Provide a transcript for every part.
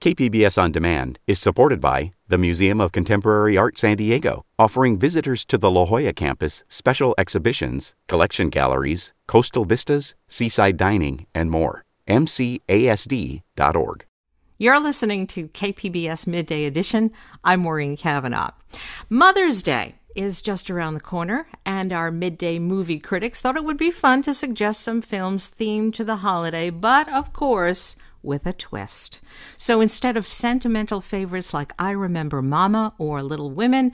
KPBS On Demand is supported by the Museum of Contemporary Art San Diego, offering visitors to the La Jolla campus special exhibitions, collection galleries, coastal vistas, seaside dining, and more. MCASD.org. You're listening to KPBS Midday Edition. I'm Maureen Cavanaugh. Mother's Day is just around the corner, and our midday movie critics thought it would be fun to suggest some films themed to the holiday, but of course, with a twist. So instead of sentimental favorites like I Remember Mama or Little Women,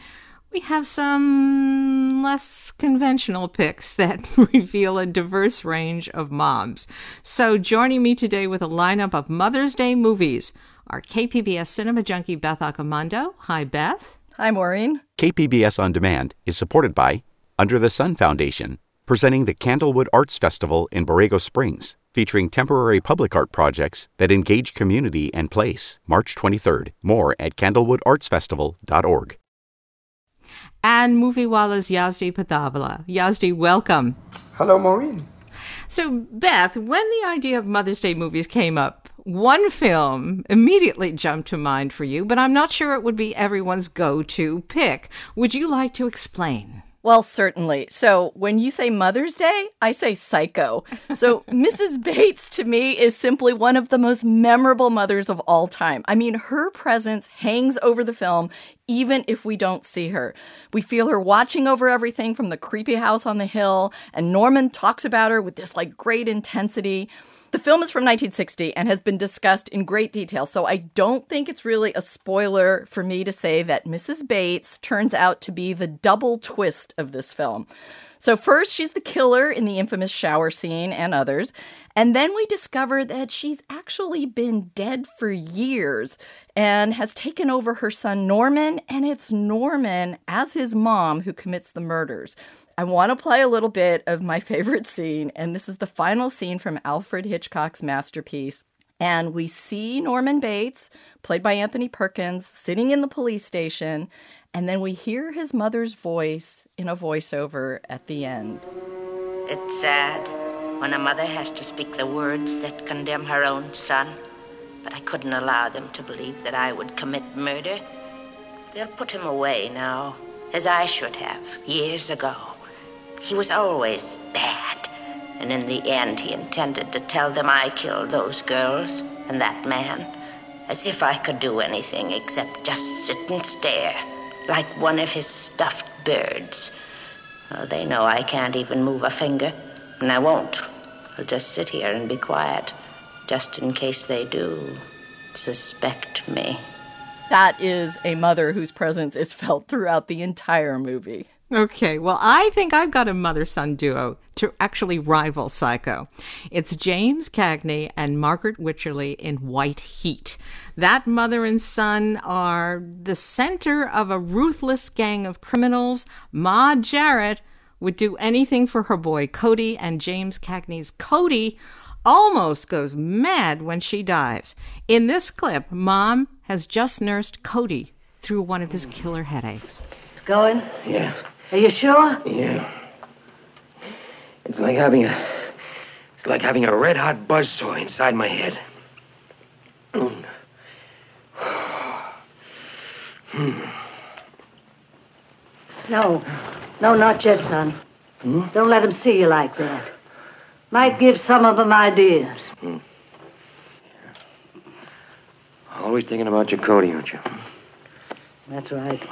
we have some less conventional picks that reveal a diverse range of moms. So joining me today with a lineup of Mother's Day movies are KPBS cinema junkie Beth Accomando. Hi, Beth. Hi, Maureen. KPBS On Demand is supported by Under the Sun Foundation, presenting the Candlewood Arts Festival in Borrego Springs featuring temporary public art projects that engage community and place. March 23rd. More at candlewoodartsfestival.org. And movie Moviewalla's Yazdi Pithavala. Yazdi, welcome. Hello, Maureen. So, Beth, when the idea of Mother's Day movies came up, one film immediately jumped to mind for you, but I'm not sure it would be everyone's go to pick. Would you like to explain? Well, certainly. So when you say Mother's Day, I say psycho. So Mrs. Bates to me is simply one of the most memorable mothers of all time. I mean, her presence hangs over the film even if we don't see her. We feel her watching over everything from the creepy house on the hill, and Norman talks about her with this like great intensity. The film is from 1960 and has been discussed in great detail, so I don't think it's really a spoiler for me to say that Mrs. Bates turns out to be the double twist of this film. So, first, she's the killer in the infamous shower scene and others. And then we discover that she's actually been dead for years and has taken over her son Norman, and it's Norman as his mom who commits the murders. I want to play a little bit of my favorite scene, and this is the final scene from Alfred Hitchcock's masterpiece. And we see Norman Bates, played by Anthony Perkins, sitting in the police station, and then we hear his mother's voice in a voiceover at the end. It's sad when a mother has to speak the words that condemn her own son, but I couldn't allow them to believe that I would commit murder. They'll put him away now, as I should have years ago. He was always bad. And in the end, he intended to tell them I killed those girls and that man. As if I could do anything except just sit and stare, like one of his stuffed birds. Well, they know I can't even move a finger, and I won't. I'll just sit here and be quiet, just in case they do suspect me. That is a mother whose presence is felt throughout the entire movie. Okay, well, I think I've got a mother son duo to actually rival Psycho. It's James Cagney and Margaret Wycherly in White Heat. That mother and son are the center of a ruthless gang of criminals. Ma Jarrett would do anything for her boy Cody, and James Cagney's Cody almost goes mad when she dies. In this clip, Mom has just nursed Cody through one of his killer headaches. It's going? Yeah. Are you sure? Yeah. It's like having a. It's like having a red hot buzzsaw inside my head. No. No, not yet, son. Hmm? Don't let them see you like that. Might give some of them ideas. Hmm. Always thinking about your Cody, aren't you? That's right.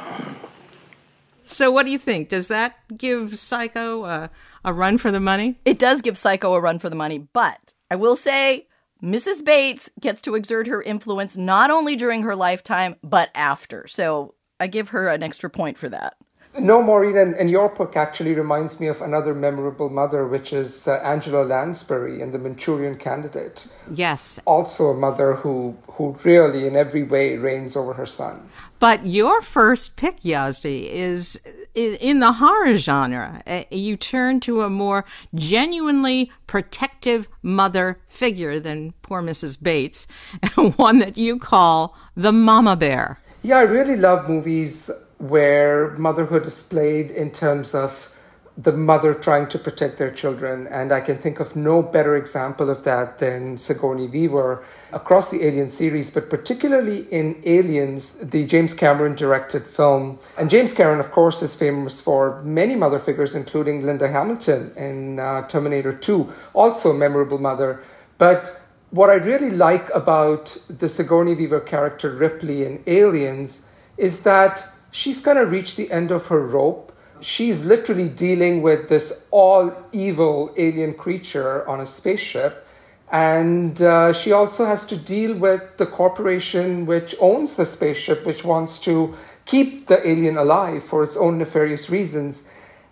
So, what do you think? Does that give Psycho a, a run for the money? It does give Psycho a run for the money, but I will say Mrs. Bates gets to exert her influence not only during her lifetime, but after. So I give her an extra point for that. No, Maureen, and, and your book actually reminds me of another memorable mother, which is uh, Angela Lansbury in The Manchurian Candidate. Yes. Also a mother who, who really, in every way, reigns over her son. But your first pick, Yazdi, is in the horror genre. You turn to a more genuinely protective mother figure than poor Mrs. Bates, one that you call the Mama Bear. Yeah, I really love movies where motherhood is played in terms of the mother trying to protect their children. And I can think of no better example of that than Sigourney Weaver across the Alien series, but particularly in Aliens, the James Cameron directed film. And James Cameron, of course, is famous for many mother figures, including Linda Hamilton in uh, Terminator 2, also a memorable mother. But what I really like about the Sigourney Weaver character Ripley in Aliens is that she's kind of reached the end of her rope she's literally dealing with this all evil alien creature on a spaceship. And uh, she also has to deal with the corporation which owns the spaceship, which wants to keep the alien alive for its own nefarious reasons.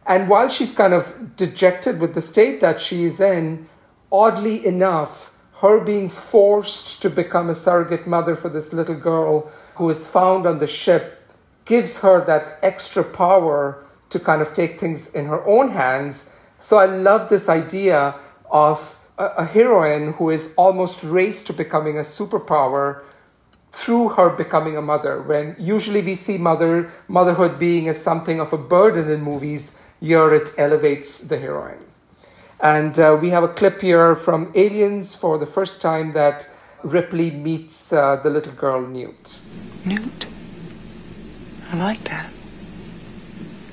And while she's kind of dejected with the state that she is in, oddly enough, her being forced to become a surrogate mother for this little girl who is found on the ship gives her that extra power to kind of take things in her own hands. So I love this idea of a, heroine who is almost raised to becoming a superpower through her becoming a mother. When usually we see mother motherhood being as something of a burden in movies, here it elevates the heroine. And uh, we have a clip here from Aliens for the first time that Ripley meets uh, the little girl Newt. Newt? I like that.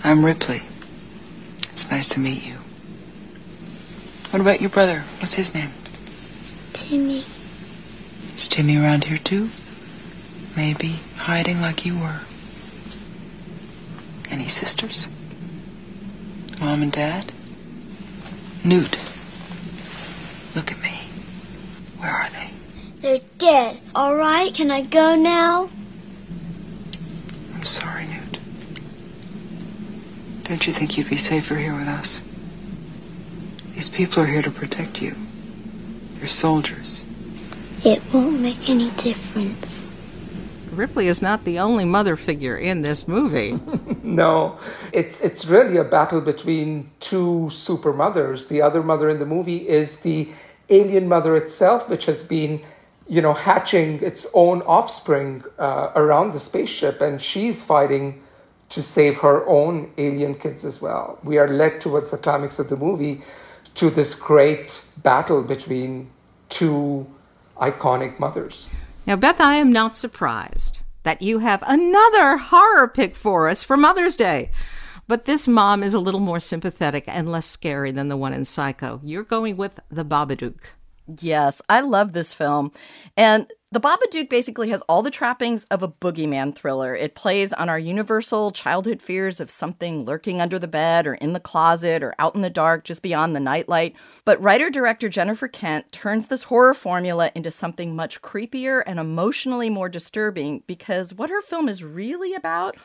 I'm Ripley. It's nice to meet you. What about your brother? What's his name? Timmy. Is Timmy around here too? Maybe hiding like you were. Any sisters? Mom and Dad? Newt. Look at me. Where are they? They're dead. All right, can I go now? I'm sorry, Newt. Don't you think you'd be safer here with us? These people are here to protect you. They're soldiers. It won't make any difference. Ripley is not the only mother figure in this movie. no, it's it's really a battle between two super mothers. The other mother in the movie is the alien mother itself, which has been, you know, hatching its own offspring uh, around the spaceship, and she's fighting to save her own alien kids as well. We are led towards the climax of the movie to this great battle between two iconic mothers. Now, Beth, I am not surprised that you have another horror pick for us for Mother's Day. But this mom is a little more sympathetic and less scary than the one in Psycho. You're going with The Babadook. Yes, I love this film. And the Babadook basically has all the trappings of a boogeyman thriller. It plays on our universal childhood fears of something lurking under the bed or in the closet or out in the dark just beyond the nightlight. But writer director Jennifer Kent turns this horror formula into something much creepier and emotionally more disturbing because what her film is really about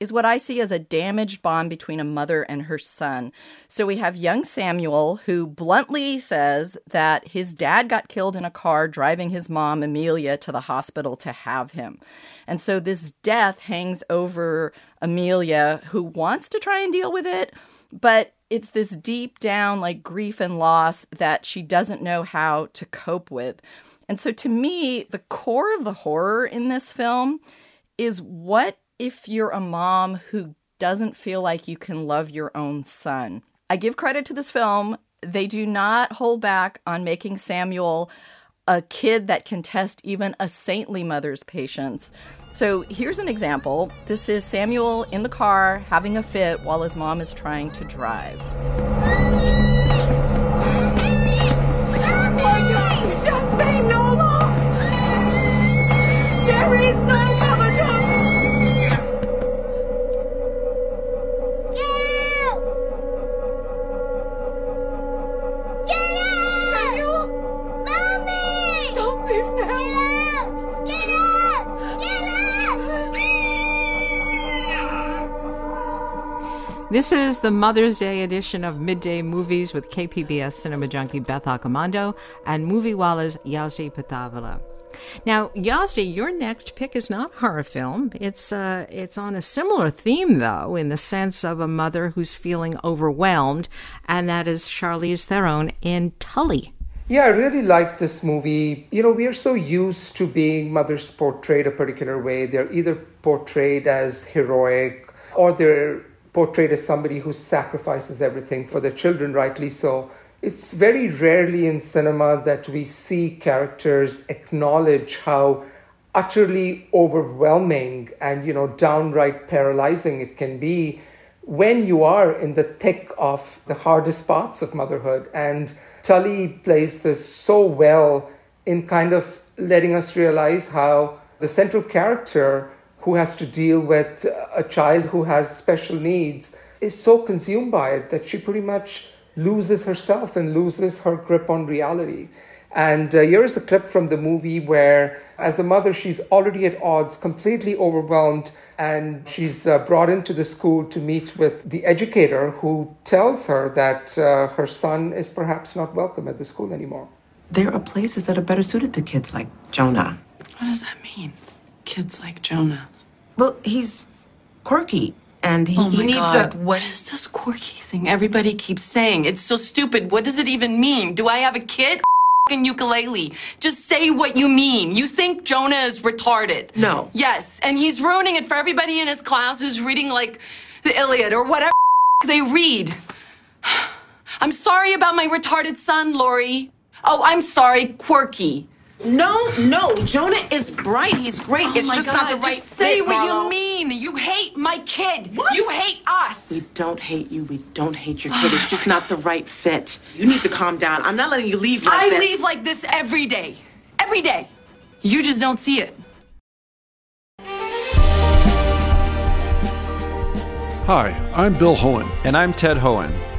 is what I see as a damaged bond between a mother and her son. So we have young Samuel, who bluntly says that his dad got killed in a car driving his mom, Amelia, to the hospital to have him. And so this death hangs over Amelia, who wants to try and deal with it, but it's this deep down, like grief and loss that she doesn't know how to cope with. And so to me, the core of the horror in this film is what if you're a mom who doesn't feel like you can love your own son. I give credit to this film. They do not hold back on making Samuel a kid that can test even a saintly mother's patience. So here's an example. This is Samuel in the car having a fit while his mom is trying to drive. This is the Mother's Day edition of Midday Movies with KPBS cinema junkie Beth Accomando and Moviewalla's Yazdi Pithavala. Now, Yazdi, your next pick is not horror film. It's uh, it's on a similar theme, though, in the sense of a mother who's feeling overwhelmed, and that is Charlize Theron in Tully. Yeah, I really like this movie. You know, we are so used to being mothers portrayed a particular way. They're either portrayed as heroic or they're portrayed as somebody who sacrifices everything for their children, rightly so. It's very rarely in cinema that we see characters acknowledge how utterly overwhelming and you know downright paralyzing it can be when you are in the thick of the hardest parts of motherhood and tully plays this so well in kind of letting us realize how the central character who has to deal with a child who has special needs is so consumed by it that she pretty much loses herself and loses her grip on reality. And uh, here is a clip from the movie where, as a mother, she's already at odds, completely overwhelmed, and she's uh, brought into the school to meet with the educator who tells her that uh, her son is perhaps not welcome at the school anymore. There are places that are better suited to kids like Jonah. What does that mean? Kids like Jonah. Well, he's quirky and he, oh he needs God. a. What is this quirky thing everybody keeps saying? It's so stupid. What does it even mean? Do I have a kid? F***ing ukulele. Just say what you mean. You think Jonah is retarded? No. Yes, and he's ruining it for everybody in his class who's reading like the Iliad or whatever they read. I'm sorry about my retarded son, Lori. Oh, I'm sorry, quirky. No, no. Jonah is bright. He's great. Oh it's just God, not the right just say fit, what Marlo. you mean. You hate my kid. What? You hate us. We don't hate you. We don't hate your kid. It's just not the right fit. You need to calm down. I'm not letting you leave like I this. I leave like this every day. Every day. You just don't see it. Hi, I'm Bill Hoehn. And I'm Ted Hoehn.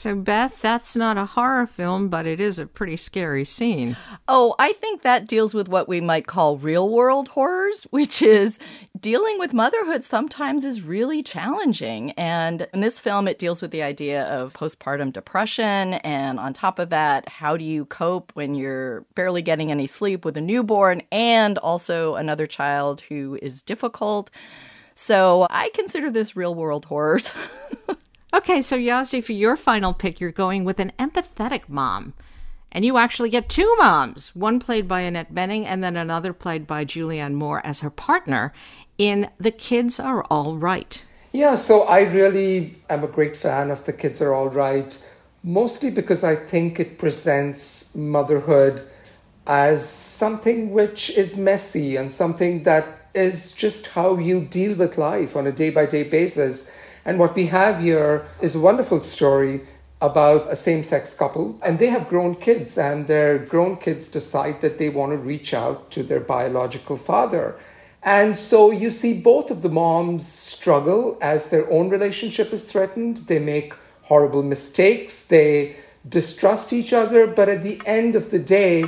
So, Beth, that's not a horror film, but it is a pretty scary scene. Oh, I think that deals with what we might call real world horrors, which is dealing with motherhood sometimes is really challenging. And in this film, it deals with the idea of postpartum depression. And on top of that, how do you cope when you're barely getting any sleep with a newborn and also another child who is difficult? So I consider this real world horrors. Okay, so Yazdi, for your final pick, you're going with an empathetic mom. And you actually get two moms, one played by Annette Bening and then another played by Julianne Moore as her partner in The Kids Are All Right. Yeah, so I really am a great fan of The Kids Are All Right, mostly because I think it presents motherhood as something which is messy and something that is just how you deal with life on a day by day basis. And what we have here is a wonderful story about a same sex couple, and they have grown kids, and their grown kids decide that they want to reach out to their biological father. And so you see both of the moms struggle as their own relationship is threatened. They make horrible mistakes, they distrust each other, but at the end of the day,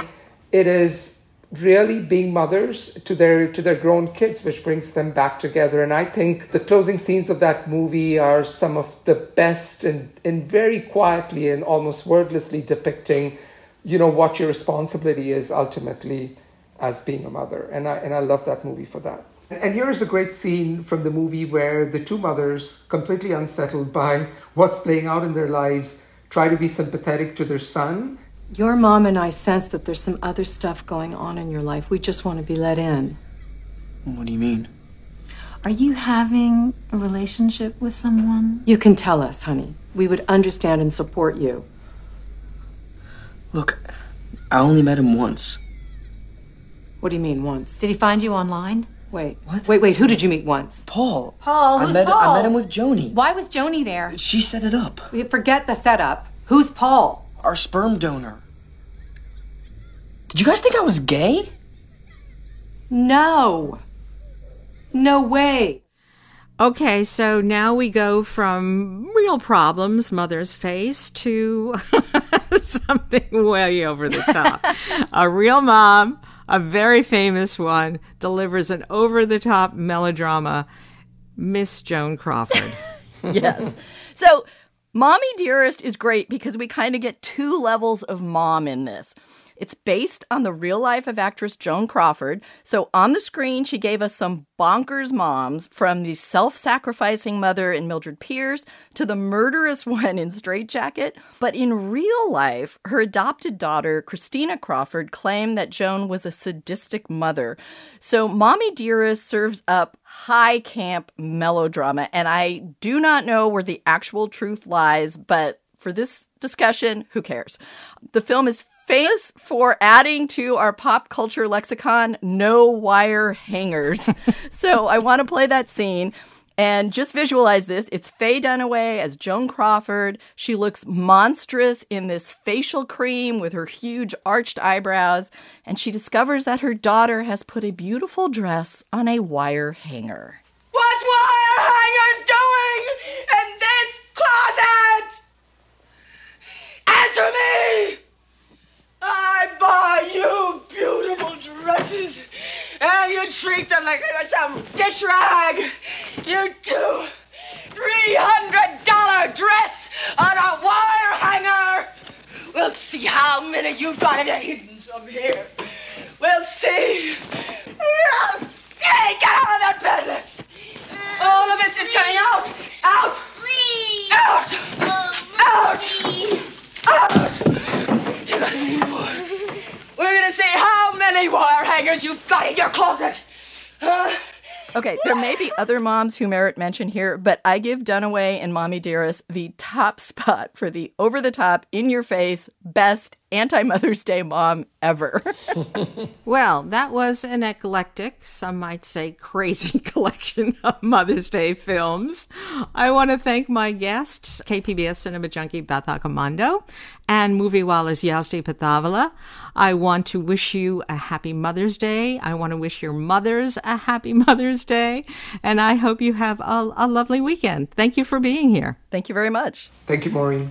it is really being mothers to their to their grown kids which brings them back together. And i think the closing scenes of that movie are some of the best and, and very quietly and almost wordlessly depicting you know what your responsibility is ultimately as being a mother. And i and i love that movie for that. And here is a great scene from the movie where the two mothers completely unsettled by what's playing out in their lives try to be sympathetic to their son your mom and I sense that there's some other stuff going on in your life. We just want to be let in. What do you mean? Are you having a relationship with someone? You can tell us, honey. We would understand and support you. Look, I only met him once. What do you mean, once? Did he find you online? Wait. What? Wait, wait. Who did you meet once? Paul. Paul? I Who's met, Paul? I met him with Joni. Why was Joni there? She set it up. We forget the setup. Who's Paul? Our sperm donor. Did you guys think I was gay? No. No way. Okay, so now we go from real problems mothers face to something way over the top. a real mom, a very famous one, delivers an over the top melodrama, Miss Joan Crawford. yes. So, Mommy Dearest is great because we kind of get two levels of mom in this. It's based on the real life of actress Joan Crawford. So on the screen, she gave us some bonkers moms from the self sacrificing mother in Mildred Pierce to the murderous one in Strait-Jacket. But in real life, her adopted daughter, Christina Crawford, claimed that Joan was a sadistic mother. So Mommy Dearest serves up high camp melodrama. And I do not know where the actual truth lies, but for this discussion, who cares? The film is famous for adding to our pop culture lexicon no wire hangers. so I want to play that scene. And just visualize this. It's Faye Dunaway as Joan Crawford. She looks monstrous in this facial cream with her huge arched eyebrows. And she discovers that her daughter has put a beautiful dress on a wire hanger. What's wire hangers doing in this closet? Answer me! Buy you beautiful dresses, and you treat them like they were some dish rag. You hundred dollar dress on a wire hanger. We'll see how many you've got in hidden some here. We'll see. We'll see. Get out of that bed list. All of this is coming out. Out. Please. Out. Oh, Out. Out. We're gonna see how many wire hangers you've got in your closet. Okay, there may be other moms who merit mention here, but I give Dunaway and Mommy Dearest the top spot for the over the top, in your face, best anti Mother's Day mom ever. well, that was an eclectic, some might say crazy collection of Mother's Day films. I want to thank my guests, KPBS Cinema Junkie Beth Accomando and Moviewallas Yazdi Pithavala. I want to wish you a happy Mother's Day. I want to wish your mothers a happy Mother's Day. And I hope you have a, a lovely weekend. Thank you for being here. Thank you very much. Thank you, Maureen.